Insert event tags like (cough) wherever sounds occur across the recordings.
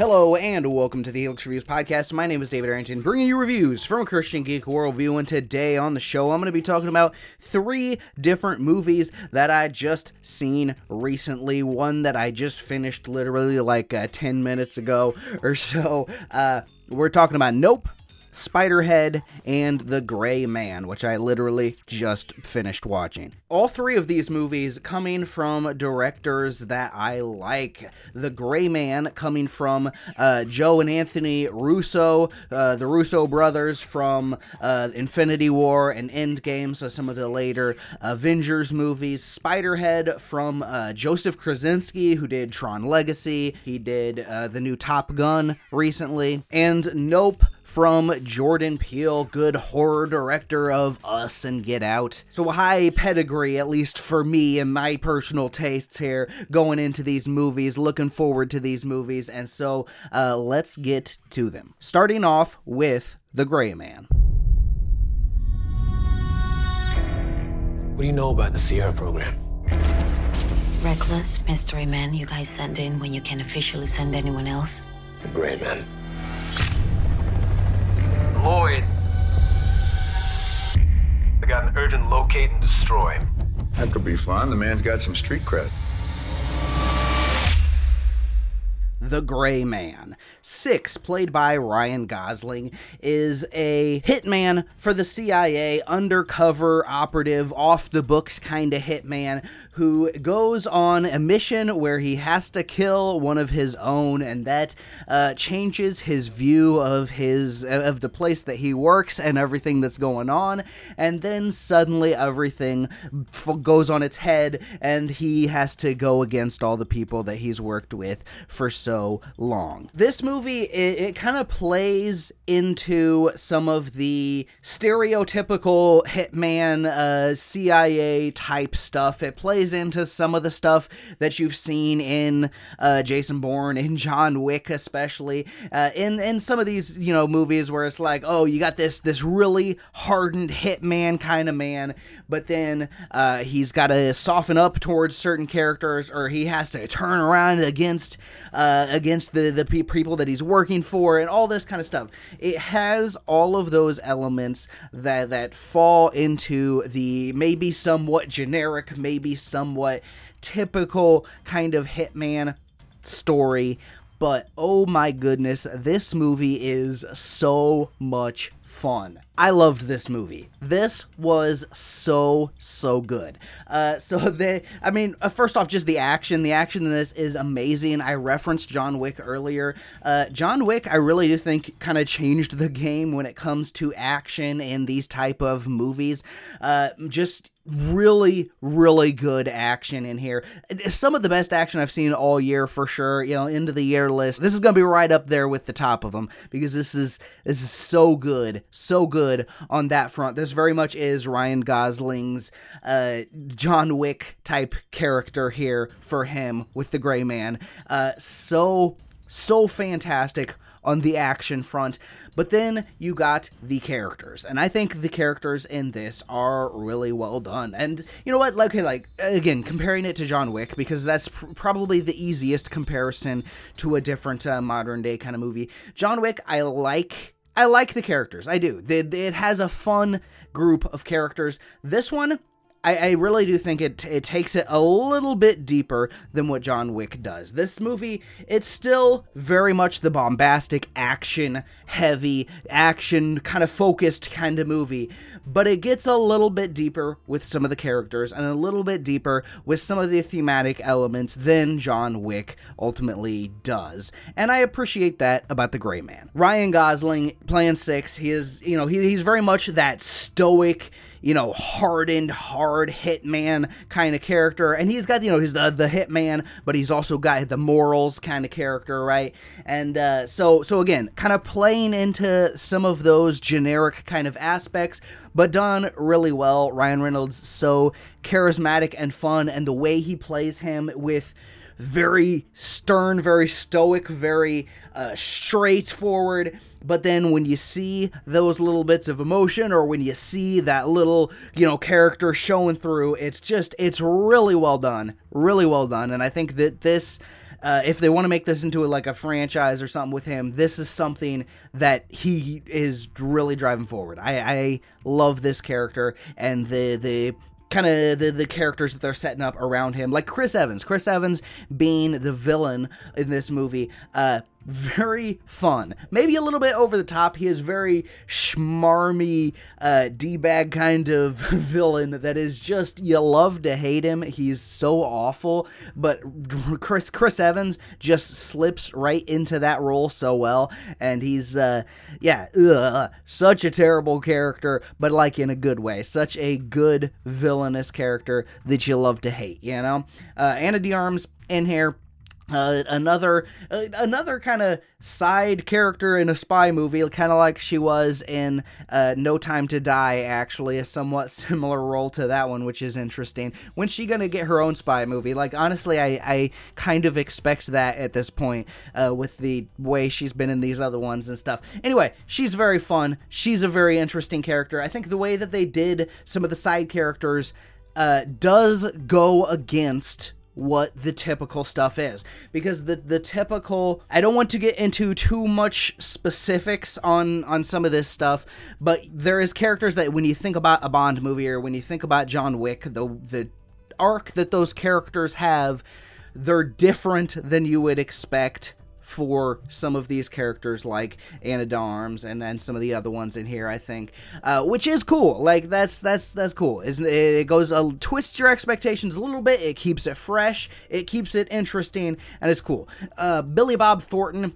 Hello and welcome to the Helix Reviews podcast. My name is David Arrington, bringing you reviews from a Christian Geek Worldview. And today on the show, I'm going to be talking about three different movies that I just seen recently. One that I just finished literally like uh, 10 minutes ago or so. Uh, we're talking about Nope, Spiderhead, and The Gray Man, which I literally just finished watching. All three of these movies coming from directors that I like. The Gray Man coming from uh, Joe and Anthony Russo, uh, the Russo brothers from uh, Infinity War and Endgame, so some of the later Avengers movies. Spiderhead from uh, Joseph Kosinski, who did Tron Legacy. He did uh, the new Top Gun recently. And Nope from Jordan Peele, good horror director of Us and Get Out. So high pedigree, at least for me and my personal tastes here, going into these movies, looking forward to these movies, and so uh, let's get to them. Starting off with The Gray Man. What do you know about the Sierra program? Reckless mystery men you guys send in when you can't officially send anyone else. The Gray Man. Lloyd. I got an urgent locate and destroy. That could be fun. The man's got some street cred. The Gray Man. Six, played by Ryan Gosling, is a hitman for the CIA, undercover operative, off the books kind of hitman who goes on a mission where he has to kill one of his own, and that uh, changes his view of his of the place that he works and everything that's going on. And then suddenly everything f- goes on its head, and he has to go against all the people that he's worked with for so long. This movie it, it kind of plays into some of the stereotypical hitman uh, CIA type stuff. It plays into some of the stuff that you've seen in uh, Jason Bourne, in John Wick, especially uh, in in some of these you know movies where it's like, oh, you got this this really hardened hitman kind of man, but then uh, he's got to soften up towards certain characters, or he has to turn around against uh, against the the pe- people that he's working for, and all this kind of stuff. It has all of those elements that that fall into the maybe somewhat generic, maybe somewhat typical kind of hitman story. But oh my goodness, this movie is so much fun. I loved this movie. This was so so good. Uh, so (laughs) they, I mean, uh, first off, just the action. The action in this is amazing. I referenced John Wick earlier. Uh, John Wick, I really do think, kind of changed the game when it comes to action in these type of movies. Uh, just really really good action in here some of the best action i've seen all year for sure you know into the year list this is gonna be right up there with the top of them because this is this is so good so good on that front this very much is ryan gosling's uh john wick type character here for him with the gray man uh so so fantastic on the action front. But then you got the characters, and I think the characters in this are really well done. And you know what? Like, okay, like again, comparing it to John Wick because that's pr- probably the easiest comparison to a different uh, modern day kind of movie. John Wick, I like. I like the characters. I do. It has a fun group of characters. This one, I, I, really do think it it takes it a little bit deeper than what John Wick does. This movie, it's still very much the bombastic, action heavy, action kind of focused kind of movie, but it gets a little bit deeper with some of the characters and a little bit deeper with some of the thematic elements than John Wick ultimately does. And I appreciate that about the Gray Man. Ryan Gosling playing Six, he is, you know, he, he's very much that stoic you know, hardened, hard hitman kind of character. And he's got, you know, he's the the hitman, but he's also got the morals kind of character, right? And uh, so, so again, kind of playing into some of those generic kind of aspects, but done really well. Ryan Reynolds so charismatic and fun, and the way he plays him with very stern, very stoic, very uh, straightforward. But then when you see those little bits of emotion or when you see that little, you know, character showing through, it's just, it's really well done. Really well done. And I think that this uh, if they want to make this into a, like a franchise or something with him, this is something that he is really driving forward. I, I love this character and the the kind of the, the characters that they're setting up around him like chris evans chris evans being the villain in this movie uh very fun. Maybe a little bit over the top. He is very schmarmy uh d-bag kind of (laughs) villain that is just you love to hate him. He's so awful. But chris chris evans just slips right into that role so well. And he's uh yeah ugh, such a terrible character but like in a good way. Such a good villainous character that you love to hate you know? Uh ana de armas in here uh, another uh, another kind of side character in a spy movie, kind of like she was in uh, No Time to Die. Actually, a somewhat (laughs) similar role to that one, which is interesting. When's she gonna get her own spy movie? Like honestly, I I kind of expect that at this point uh, with the way she's been in these other ones and stuff. Anyway, she's very fun. She's a very interesting character. I think the way that they did some of the side characters uh, does go against what the typical stuff is. Because the the typical I don't want to get into too much specifics on on some of this stuff but there is characters that when you think about a Bond movie or when you think about John Wick the the arc that those characters have they're different than you would expect for some of these characters like Ana de Armas and then some of the other ones in here I think uh, which is cool. Like that's that's that's cool. Isn't it, it goes uh, twists your expectations a little bit. It keeps it fresh. It keeps it interesting and it's cool. Uh, Billy Bob Thornton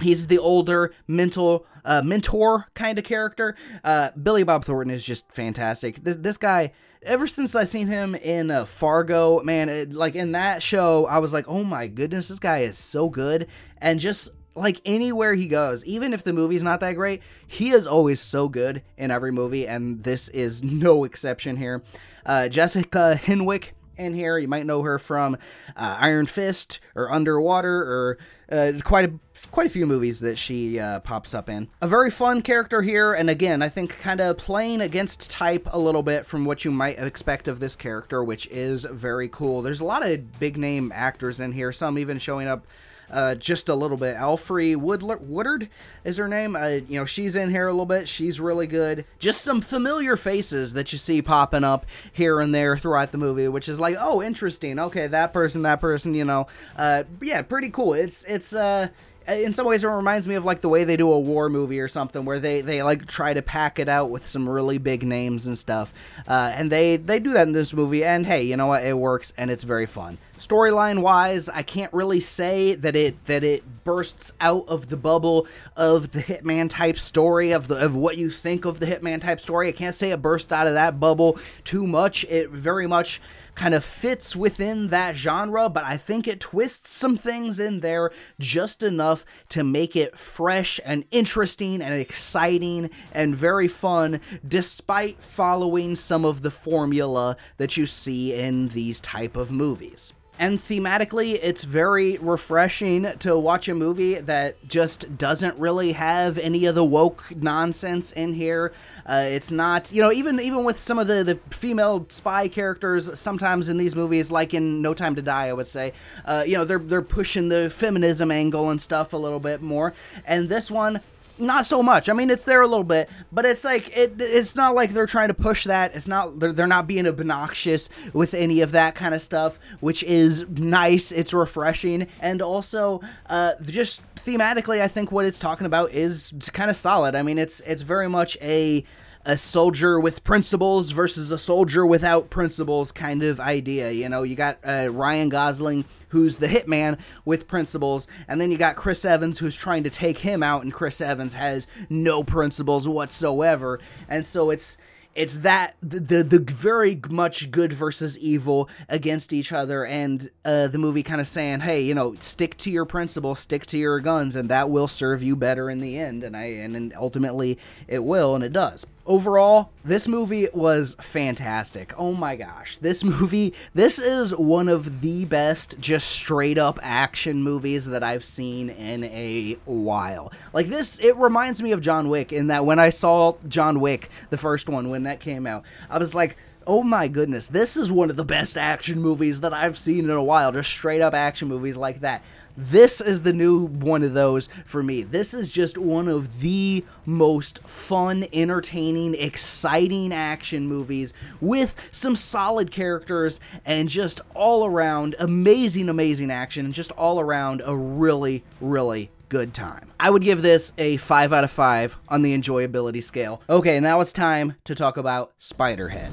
He's the older mental uh, mentor kind of character. Uh, Billy Bob Thornton is just fantastic. This this guy, ever since I seen him in uh, Fargo, man, it, like in that show, I was like, oh my goodness, this guy is so good. And just like anywhere he goes, even if the movie's not that great, he is always so good in every movie, and this is (laughs) no exception here. Uh, Jessica Henwick in here. You might know her from uh, Iron Fist or Underwater or uh, quite a quite a few movies that she uh, pops up in. A very fun character here, and again, I think kind of playing against type a little bit from what you might expect of this character, which is very cool. There's a lot of big name actors in here, some even showing up uh, just a little bit. Alfre Woodler- Woodard is her name. Uh, you know, she's in here a little bit. She's really good. Just some familiar faces that you see popping up here and there throughout the movie, which is like, oh, interesting. Okay, that person, that person. You know, uh, yeah, pretty cool. It's it's uh in some ways it reminds me of like the way they do a war movie or something where they they like try to pack it out with some really big names and stuff. Uh, and they they do that in this movie and hey you know what? It works and it's very fun. Storyline wise i can't really say that it that it bursts out of the bubble of the hitman type story of the of what you think of the hitman type story. I can't say it burst out of that bubble too much. It very much kind of fits within that genre, but I think it twists some things in there just enough to make it fresh and interesting and exciting and very fun, despite following some of the formula that you see in these type of movies. And thematically, it's very refreshing to watch a movie that just doesn't really have any of the woke nonsense in here. Uh, it's not, you know, even even with some of the, the female spy characters, sometimes in these movies, like in No Time to Die, I would say, uh, you know, they're they're pushing the feminism angle and stuff a little bit more. And this one, not so much. I mean, it's there a little bit, but it's like it. It's not like they're trying to push that. It's not. They're, they're not being obnoxious with any of that kind of stuff, which is nice. It's refreshing, and also uh, just thematically, I think what it's talking about is kind of solid. I mean, it's it's very much a a soldier with principles versus a soldier without principles kind of idea. You know, you got uh, Ryan Gosling, who's the hitman with principles, and then you got Chris Evans, who's trying to take him out, and Chris Evans has no principles whatsoever. And so it's it's that the, the, the very much good versus evil against each other and uh, the movie kind of saying hey you know stick to your principles stick to your guns and that will serve you better in the end and i and, and ultimately it will and it does overall this movie was fantastic oh my gosh this (laughs) movie this is one of the best just straight up action movies that i've seen in a while like this it reminds me of john wick in that when i saw john wick the first one when that came out i was like oh my goodness, this is one of the best action movies that I've seen in a while. Just straight up action movies like that. This is the new one of those for me. This is just one of the most fun, entertaining, exciting action movies with some solid characters and just all around amazing, amazing action and just all around a really, really good time. I would give this a 5 out of 5 on the enjoyability scale. Okay, now it's time to talk about Spiderhead.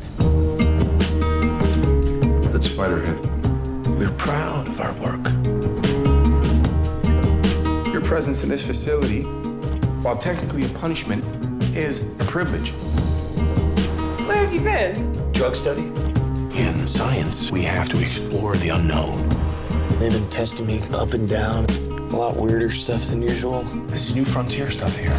That's Spiderhead. We're proud of our work. Your presence in this facility, while technically a punishment, is a privilege. Where have you been? Drug study? In science, we have to explore the unknown. They've been testing me up and down. A lot weirder stuff than usual. This is new frontier stuff here.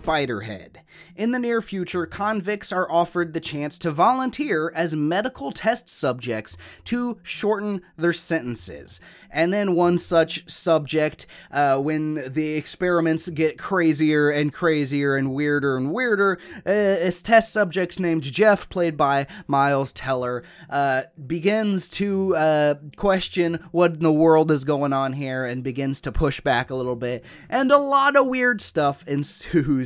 Spiderhead. In the near future, convicts are offered the chance to volunteer as medical test subjects to shorten their sentences. And then one such subject, uh, when the experiments get crazier and crazier and weirder and weirder, uh, this test subject named Jeff, played by Miles Teller, uh, begins to uh, question what in the world is going on here and begins to push back a little bit. And a lot of weird stuff ensues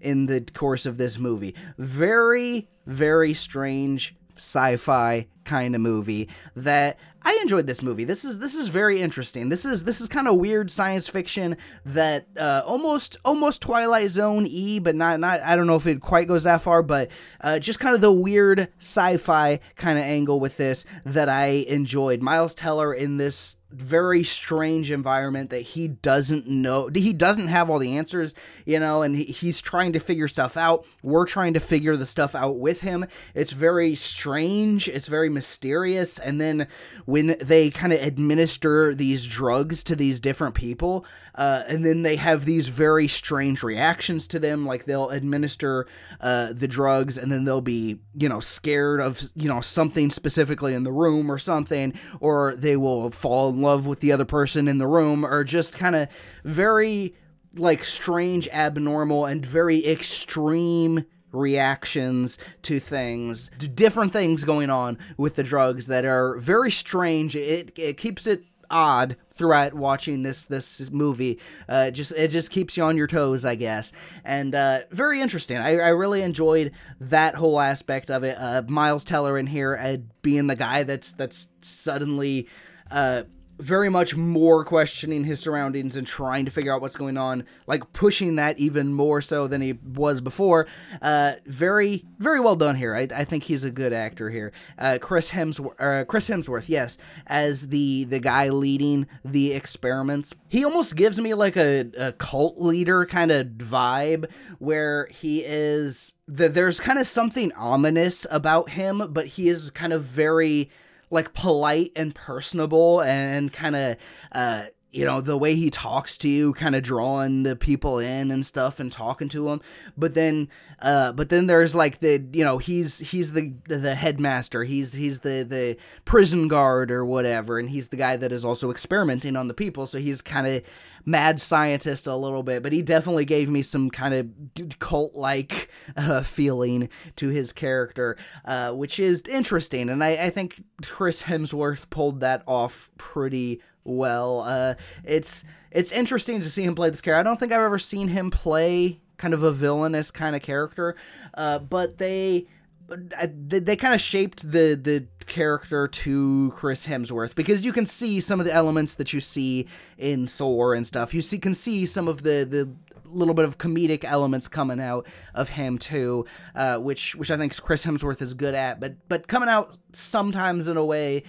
in the course of this movie. Very, very strange sci-fi kind of movie that I enjoyed this movie. This is this is very interesting. This is this is kind of weird science fiction that uh, almost almost Twilight Zone e, but not not. I don't know if it quite goes that far, but uh, just kind of the weird sci-fi kind of angle with this that I enjoyed. Miles Teller in this very strange environment that he doesn't know he doesn't have all the answers you know and he, he's trying to figure stuff out we're trying to figure the stuff out with him it's very strange it's very mysterious and then when they kind of administer these drugs to these different people uh, and then they have these very strange reactions to them like they'll administer uh, the drugs and then they'll be you know scared of you know something specifically in the room or something or they will fall in love with the other person in the room or just kind of very like strange abnormal and very extreme reactions to things different things going on with the drugs that are very strange it, it keeps it odd throughout watching this this movie. Uh, just it just keeps you on your toes, I guess, and uh, very interesting. I, I really enjoyed that whole aspect of it. Uh, Miles Teller in here uh, being the guy that's that's suddenly. Uh, very much more questioning his surroundings and trying to figure out what's going on, like pushing that even more so than he was before. Uh, very, very well done here. I, I think he's a good actor here. Uh, Chris Hemsworth, uh, Chris Hemsworth, yes, as the the guy leading the experiments. He almost gives me like a, a cult leader kind of vibe, where he is. The, there's kind of something ominous about him, but he is kind of very like polite and personable and kind of uh you know the way he talks to you kind of drawing the people in and stuff and talking to them but then uh but then there's like the you know he's he's the the headmaster. He's he's the the prison guard or whatever and he's the guy that is also experimenting on the people. So he's kind of mad scientist a little bit but he definitely gave me some kind of cult like uh, feeling to his character uh, which is interesting. And I, I think chris hemsworth pulled that off pretty well. Uh, it's it's interesting to see him play this character. I don't think I've ever seen him play kind of a villainous kind of character, uh, but they they, kind of shaped the the character to Chris Hemsworth because you can see some of the elements that you see in Thor and stuff. You see can see some of the the little bit of comedic elements coming out of him too, uh, which which I think Chris Hemsworth is good at, but but coming out sometimes in a way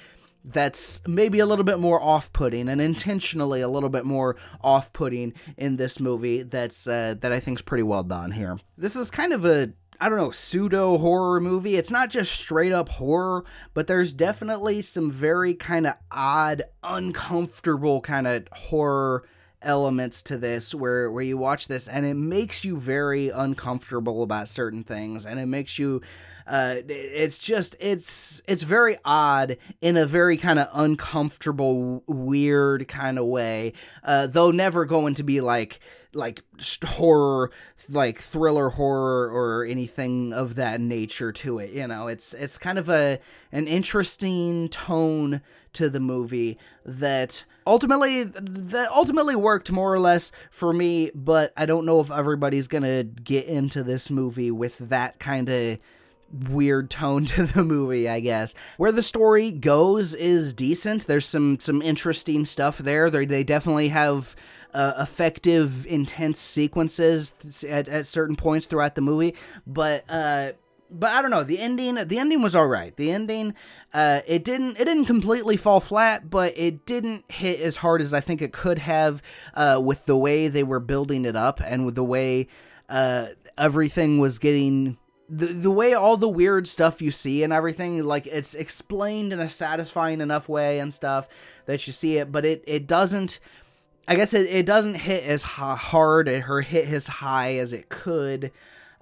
that's maybe a little bit more off-putting and intentionally a little bit more off-putting in this movie that's uh, that I think is pretty well done here. This is kind of a I don't know, pseudo horror movie. It's not just straight up horror, but there's definitely some very kind of odd, uncomfortable kind of horror elements to this where where you watch this and it makes you very uncomfortable about certain things and it makes you uh it's just it's it's very odd in a very kind of uncomfortable weird kind of way uh though never going to be like like horror like thriller horror or anything of that nature to it you know it's it's kind of a an interesting tone to the movie that ultimately that ultimately worked more or less for me but i don't know if everybody's gonna get into this movie with that kind of weird tone (laughs) to the movie, I guess. Where the story goes is decent. There's some some interesting stuff there. They they definitely have uh, effective, intense sequences at, at certain points throughout the movie, but uh, but I don't know. The ending, the ending was all right. The ending, uh, it didn't, it didn't completely fall flat, but it didn't hit as hard as I think it could have, uh, with the way they were building it up and with the way, uh, everything was getting. The, the way all the weird stuff you see and everything like it's explained in a satisfying enough way and stuff that you see it but it it doesn't I guess it, it doesn't hit as ha- hard or hit as high as it could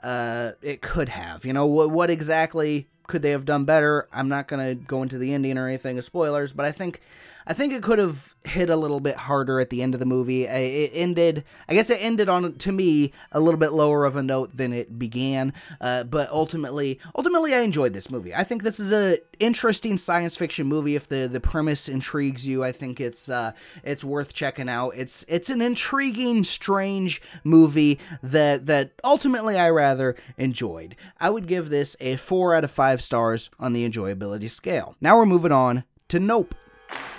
uh, it could have. You know, what, what exactly could they have done better? I'm not going to go into the ending or anything of spoilers, but I think I think it could have hit a little bit harder at the end of the movie. It ended, I guess it ended on to me a little bit lower of a note than it began. Uh, but ultimately, ultimately, I enjoyed this movie. I think this is a interesting science fiction movie. If the the premise intrigues you, I think it's uh, it's worth checking out. It's it's an intriguing, strange movie that that ultimately I rather enjoyed. I would give this a four out of five stars on the enjoyability scale. Now we're moving on to Nope.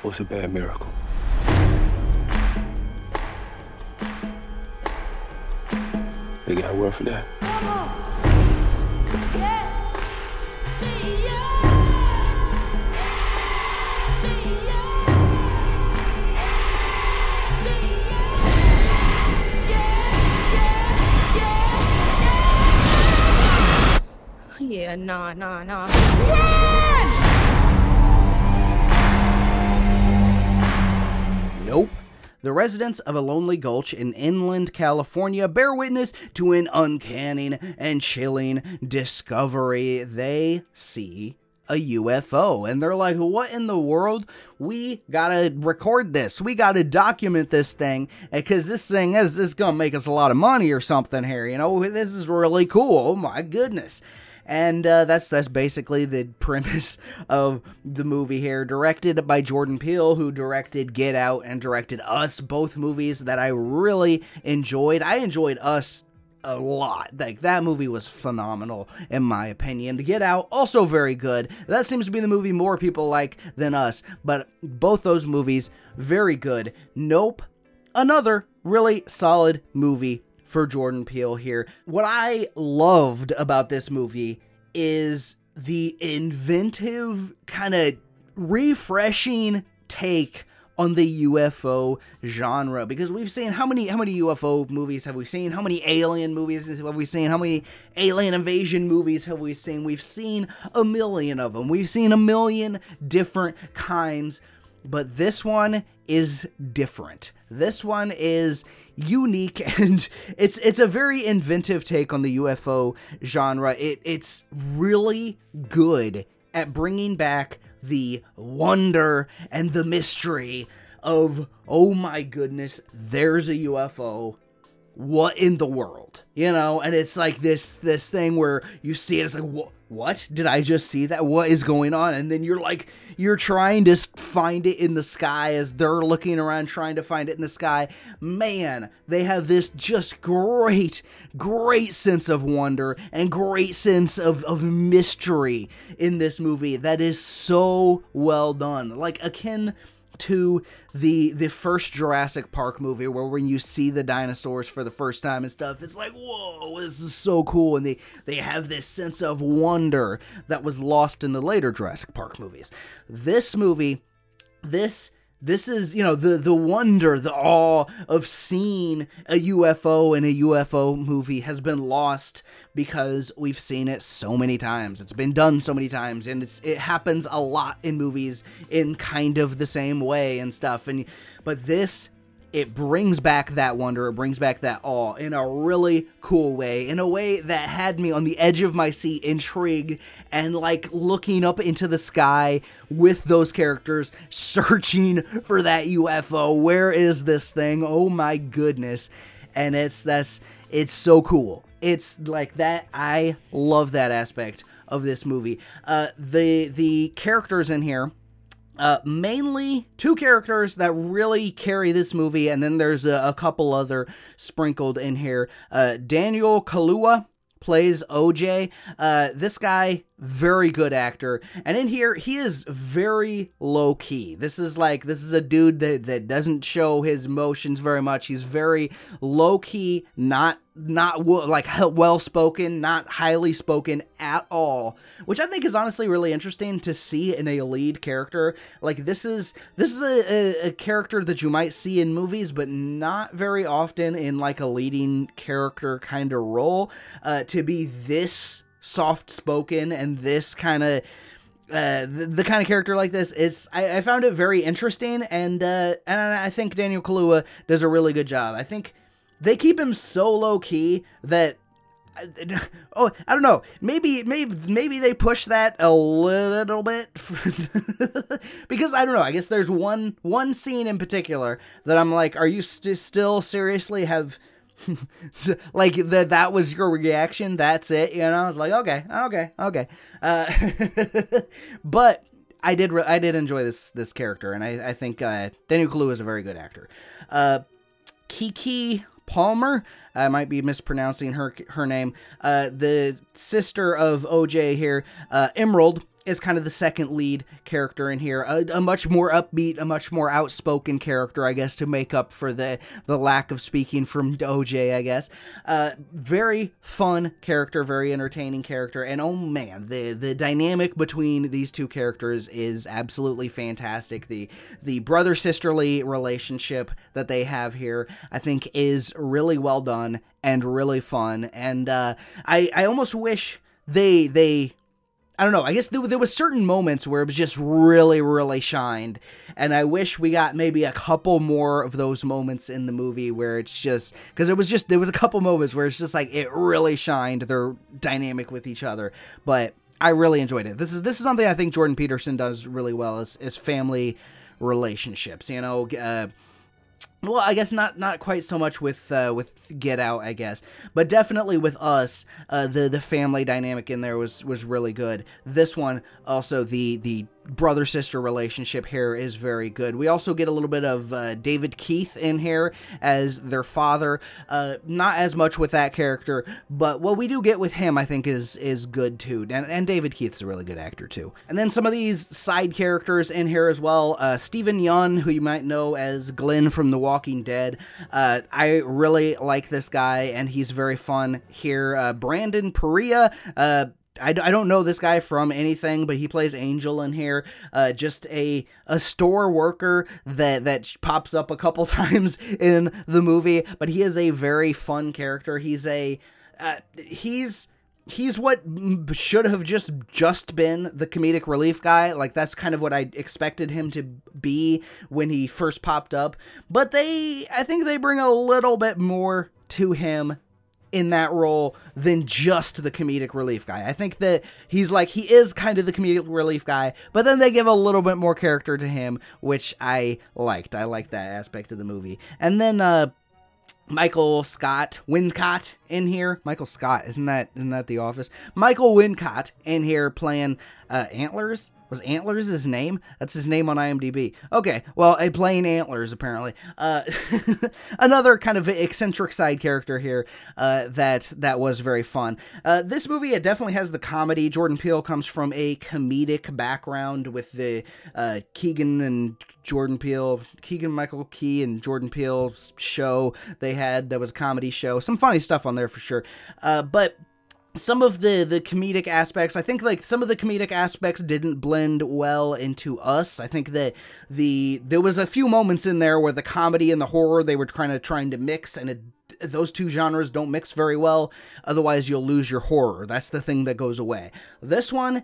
What's a bad miracle? They got a word for that. Yeah, nah, nah, nah. (laughs) Nope. The residents of a lonely gulch in inland California bear witness to an uncanny and chilling discovery. They see a UFO and they're like, What in the world? We gotta record this. We gotta document this thing because this thing is, is gonna make us a lot of money or something here. You know, this is really cool. Oh my goodness and uh, that's that's basically the premise (laughs) of the movie here. Directed by Jordan Peele, who directed Get Out and directed Us, both movies that I really enjoyed. I enjoyed Us a lot. Like that movie was phenomenal in my opinion. To Get Out also very good. That seems to be the movie more people like than Us, but both those movies very good. Nope. Another really solid movie for Jordan Peele here. What I loved about this movie is the inventive, kind of refreshing take on the UFO genre because we've seen how many how many UFO movies have we seen? How many alien movies have we seen? How many alien invasion movies have we seen? We've seen a million of them. We've seen a million different kinds, but this one is different. This one is unique (laughs) and it's it's a very inventive take on the UFO genre. It it's really good at bringing back the wonder and the mystery of oh my goodness, there's a UFO. What in the world? You know, and it's like this this thing where you see it it's like what what did I just see that? What is going on? And then you're like, you're trying to find it in the sky as they're looking around trying to find it in the sky. Man, they have this just great, great sense of wonder and great sense of, of mystery in this movie that is so well done. Like, akin to the the first Jurassic Park movie where when you see the dinosaurs for the first time and stuff it's like whoa this is so cool. And they they have this sense of wonder that was lost in the later Jurassic Park movies. This movie this this is you know the the wonder the awe of seeing a UFO in a UFO movie has been lost because we've seen it so many times. It's been done so many times and it's it happens a lot in movies in kind of the same way and stuff. And but this it brings back that wonder, it brings back that awe in a really cool way, in a way that had me on the edge of my seat, intrigued, and like looking up into the sky with those characters, (laughs) searching for that UFO. Where is this thing? Oh my goodness. and it's that's it's so cool. It's like that. I love that aspect of this movie. Uh, the the characters in here. Uh, mainly two characters that really carry this movie, and then there's a, a couple other sprinkled in here. Uh, Daniel Kaluuya plays OJ. Uh, this guy, very good actor, and in here he is very low key. This is like this is a dude that that doesn't show his emotions very much. He's very low key, not not like well spoken, not highly spoken at all, which I think is honestly really interesting to see in a lead character. Like this is this is a, a, a character that you might see in movies, but not very often in like a leading character kind of role. Uh, to be this soft spoken and this kind of uh, the, the, kind of character like this is I, I found it very interesting and uh, and I think Daniel Kaluuya does a really good job. I think they keep him so low key that (laughs) oh i don't know. Maybe maybe maybe they push that a little bit (laughs) because i don't know i guess there's one one scene in particular that i'm like are you st- still seriously have (laughs) like that that was your reaction? That's it? You know i was like okay okay okay. Uh, but i did re- i did enjoy this this character and i i think uh daniel kaluuya is a very good actor. Uh Keke Palmer. I might be mispronouncing her her name. Uh, the sister of OJ here, uh, Emerald, is kind of the second lead character in here. A, a, much more upbeat, a much more outspoken character, I guess, to make up for the the lack of speaking from OJ. I guess. Uh, very fun character, very entertaining character, and oh man, the the dynamic between these two characters is absolutely fantastic. The the brother sisterly relationship that they have here, I think, is really well done and really fun. And uh, I I almost wish they they I don't know. I guess there, there was certain moments where it was just really, really shined, and I wish we got maybe a couple more of those moments in the movie where it's just because it was just there was a couple moments where it's just like it really shined their dynamic with each other. But I really enjoyed it. This is this is something I think Jordan Peterson does really well is is family relationships. You know. Uh, well, I guess not not quite so much with uh, with Get Out, I guess, but definitely with us, uh, the the family dynamic in there was was really good. This one also the the brother sister relationship here is very good. We also get a little bit of uh, David Keith in here as their father. Uh, not as much with that character, but what we do get with him, I think, is is good too. And, and David Keith's a really good actor too. And then some of these side characters in here as well. Uh, Steven Yeun, who you might know as Glenn from The Walking Dead. Uh, I really like this guy, and he's very fun here. Uh, Brandon Perea uh, I, I don't know this guy from anything, but he plays Angel in here. Uh, just a a store worker that that pops up a couple (laughs) times in the movie, but he is a very fun character. He's a uh, he's he's what should have just just been the comedic relief guy like that's kind of what i expected him to be when he first popped up but they i think they bring a little bit more to him in that role than just the comedic relief guy. I think that he's like he is kind of the comedic relief guy, but then they give a little bit more character to him, which I liked. I liked that aspect of the movie. And then uh Michael Scott Wincott in here. Michael Scott, isn't that isn't that the office? Michael Wincott in here playing uh Antlers was Antlers his name? That's his name on IMDb. Okay, well, a plain Antlers apparently. Uh, (laughs) another kind of eccentric side character here uh, that that was very fun. Uh, this movie it definitely has the comedy. Jordan Peele comes from a comedic background with the uh, Keegan and Jordan Peele, Keegan Michael Key and Jordan Peele's show they had that was a comedy show. Some funny stuff on there for sure. Uh, but some of the the comedic aspects i think like some of the comedic aspects didn't blend well into us. I think that the there was a few moments in there where the comedy and the horror they were kind of trying to mix and it, those two genres don't mix very well. Otherwise you'll lose your horror. That's the thing that goes away. This one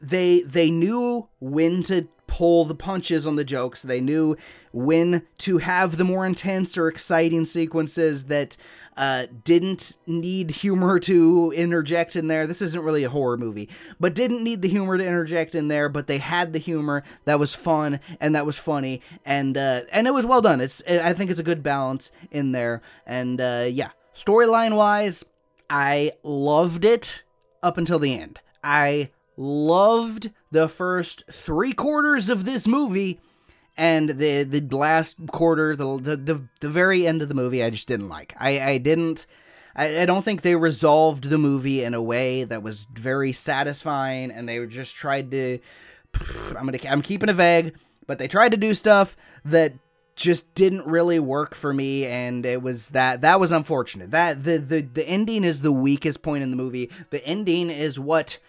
they they knew when to pull the punches on the jokes. They knew when to have the more intense or exciting sequences that uh, didn't need humor to interject in there. This isn't really a horror movie, but didn't need the humor to interject in there. But they had the humor that was fun and that was funny, and uh, and it was well done. It's I think it's a good balance in there, and uh, yeah, storyline wise, I loved it up until the end. I loved the first three quarters of this movie and the the last quarter, the the the, the very end of the movie, I just didn't like. I I didn't. I, I don't think they resolved the movie in a way that was very satisfying, and they just tried to. I'm gonna I'm keeping it vague, but they tried to do stuff that just didn't really work for me and it was that that was unfortunate that the the the ending is the weakest point in the movie the ending is what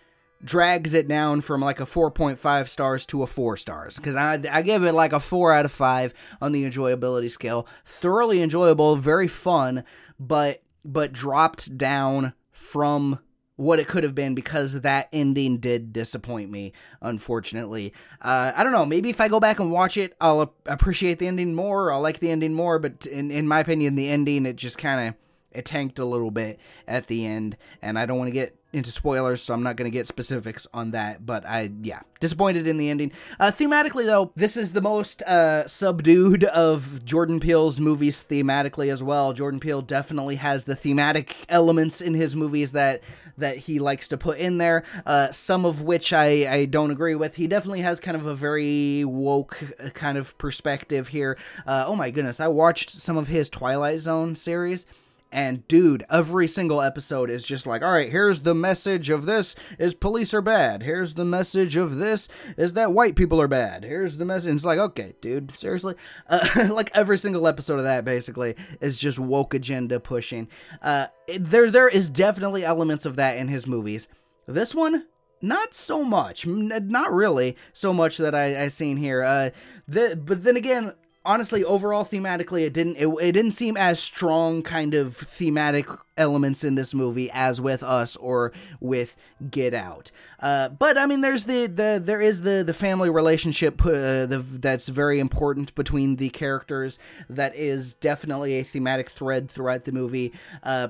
drags it down from like a 4.5 stars to a 4 stars. Because I, I give it like a 4 out of 5 on the enjoyability scale. Thoroughly enjoyable very fun but but dropped down from what it could have been because that ending did disappoint me unfortunately. Uh, i don't know. Maybe if i go back and watch it i'll appreciate the ending more i'll like the ending more but in, in my opinion the ending it just kind of it tanked a little bit at the end and i don't want to get into spoilers, so I'm not going to get specifics on that. But I, yeah, disappointed in the ending. Uh, thematically, though, this is the most uh, subdued of Jordan Peele's movies thematically as well. Jordan Peele definitely has the thematic elements in his movies that that he likes to put in there. Uh, some of which I I don't agree with. He definitely has kind of a very woke uh, kind of perspective here. Uh, oh my goodness, I watched some of his Twilight Zone series and dude, every single episode is just like, all right, here's the message of this is police are bad. Here's the message of this is that white people are bad. Here's the message. It's like, okay, dude, seriously? Uh, (laughs) like every single episode of that basically is just woke agenda pushing. Uh, there, there is definitely elements of that in his movies. This one, not so much not really so much that I, I seen here uh the but then again honestly overall thematically it didn't it, it didn't seem as strong kind of thematic elements in this movie as with us or with get out. Uh, but i mean there's the, the there is the the family relationship uh, the, that's very important between the characters. That is definitely a thematic thread throughout the movie. Uh,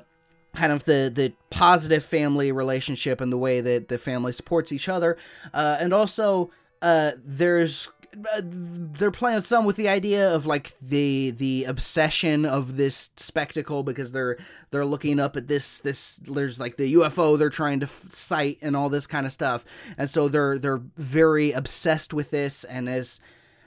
kind of the the positive family relationship and the way that the family supports each other. Uh, and also uh, they're playing some with the idea of like the the obsession of this spectacle because they're they're looking up at this this there's like the UFO they're trying to f- sight and all this kind of stuff. And so they're they're very obsessed with this and as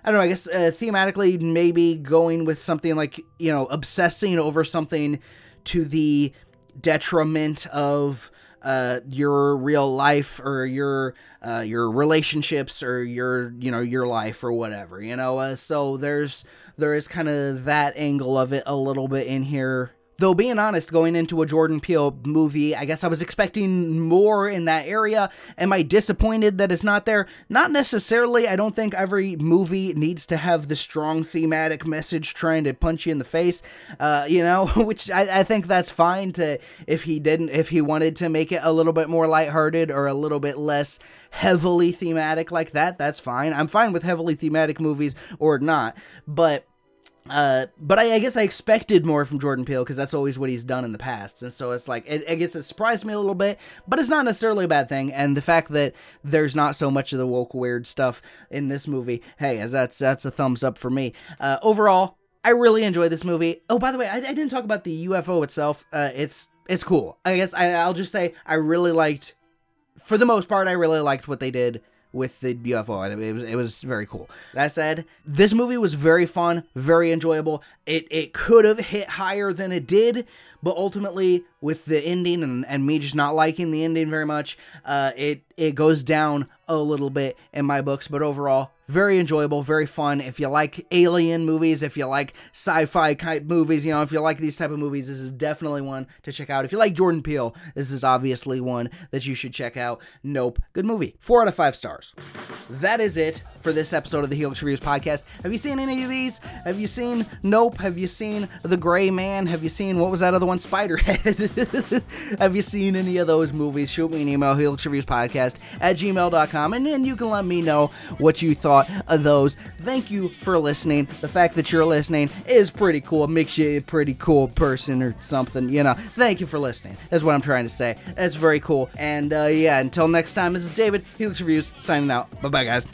I don't know I guess uh, thematically maybe going with something like you know obsessing over something to the detriment of uh, your real life or your uh, your relationships or your you know your life or whatever you know? Uh, so there's there is kind of that angle of it a little bit in here Though being honest, going into a Jordan Peele movie, I guess I was expecting more in that area. Am I disappointed that it's not there? Not necessarily. I don't think every movie needs to have the strong thematic message trying to punch you in the face. Uh, you know, (laughs) which I, I think that's fine to if he didn't if he wanted to make it a little bit more lighthearted or a little bit less heavily thematic like that, that's fine. I'm fine with heavily thematic movies or not. But uh, but I, I, guess I expected more from Jordan Peele because that's always what he's done in the past, and so it's like it, I guess it surprised me a little bit, but it's not necessarily a bad thing. And the fact that there's not so much of the woke weird stuff in this movie, hey, as that's that's a thumbs up for me. Uh, overall, I really enjoy this movie. Oh, by the way, I, I didn't talk about the UFO itself. Uh, it's it's cool. I guess I, I'll just say I really liked, for the most part, I really liked what they did with the UFO. It was it was very cool. That said, this movie was very fun, very enjoyable. It it could have hit higher than it did, but ultimately with the ending and, and me just not liking the ending very much, uh, it it goes down a little bit in my books. But overall, very enjoyable, very fun. If you like alien movies, if you like sci-fi type movies, you know, if you like these type of movies, this is definitely one to check out. If you like Jordan Peele, this is obviously one that you should check out. Nope, good movie. Four out of five stars. That is it for this episode of the Helix Reviews podcast. Have you seen any of these? Have you seen Nope? Have you seen The Gray Man? Have you seen what was that other one? Spiderhead. (laughs) Have you seen any of those movies? Shoot me an email, Helix Reviews Podcast at gmail.com, and then you can let me know what you thought of those. Thank you for listening. The fact that you're listening is pretty cool. It makes you a pretty cool person or something, you know. Thank you for listening. That's what I'm trying to say. That's very cool. And uh, yeah, until next time, this is David, Helix Reviews, signing out. Bye bye, guys.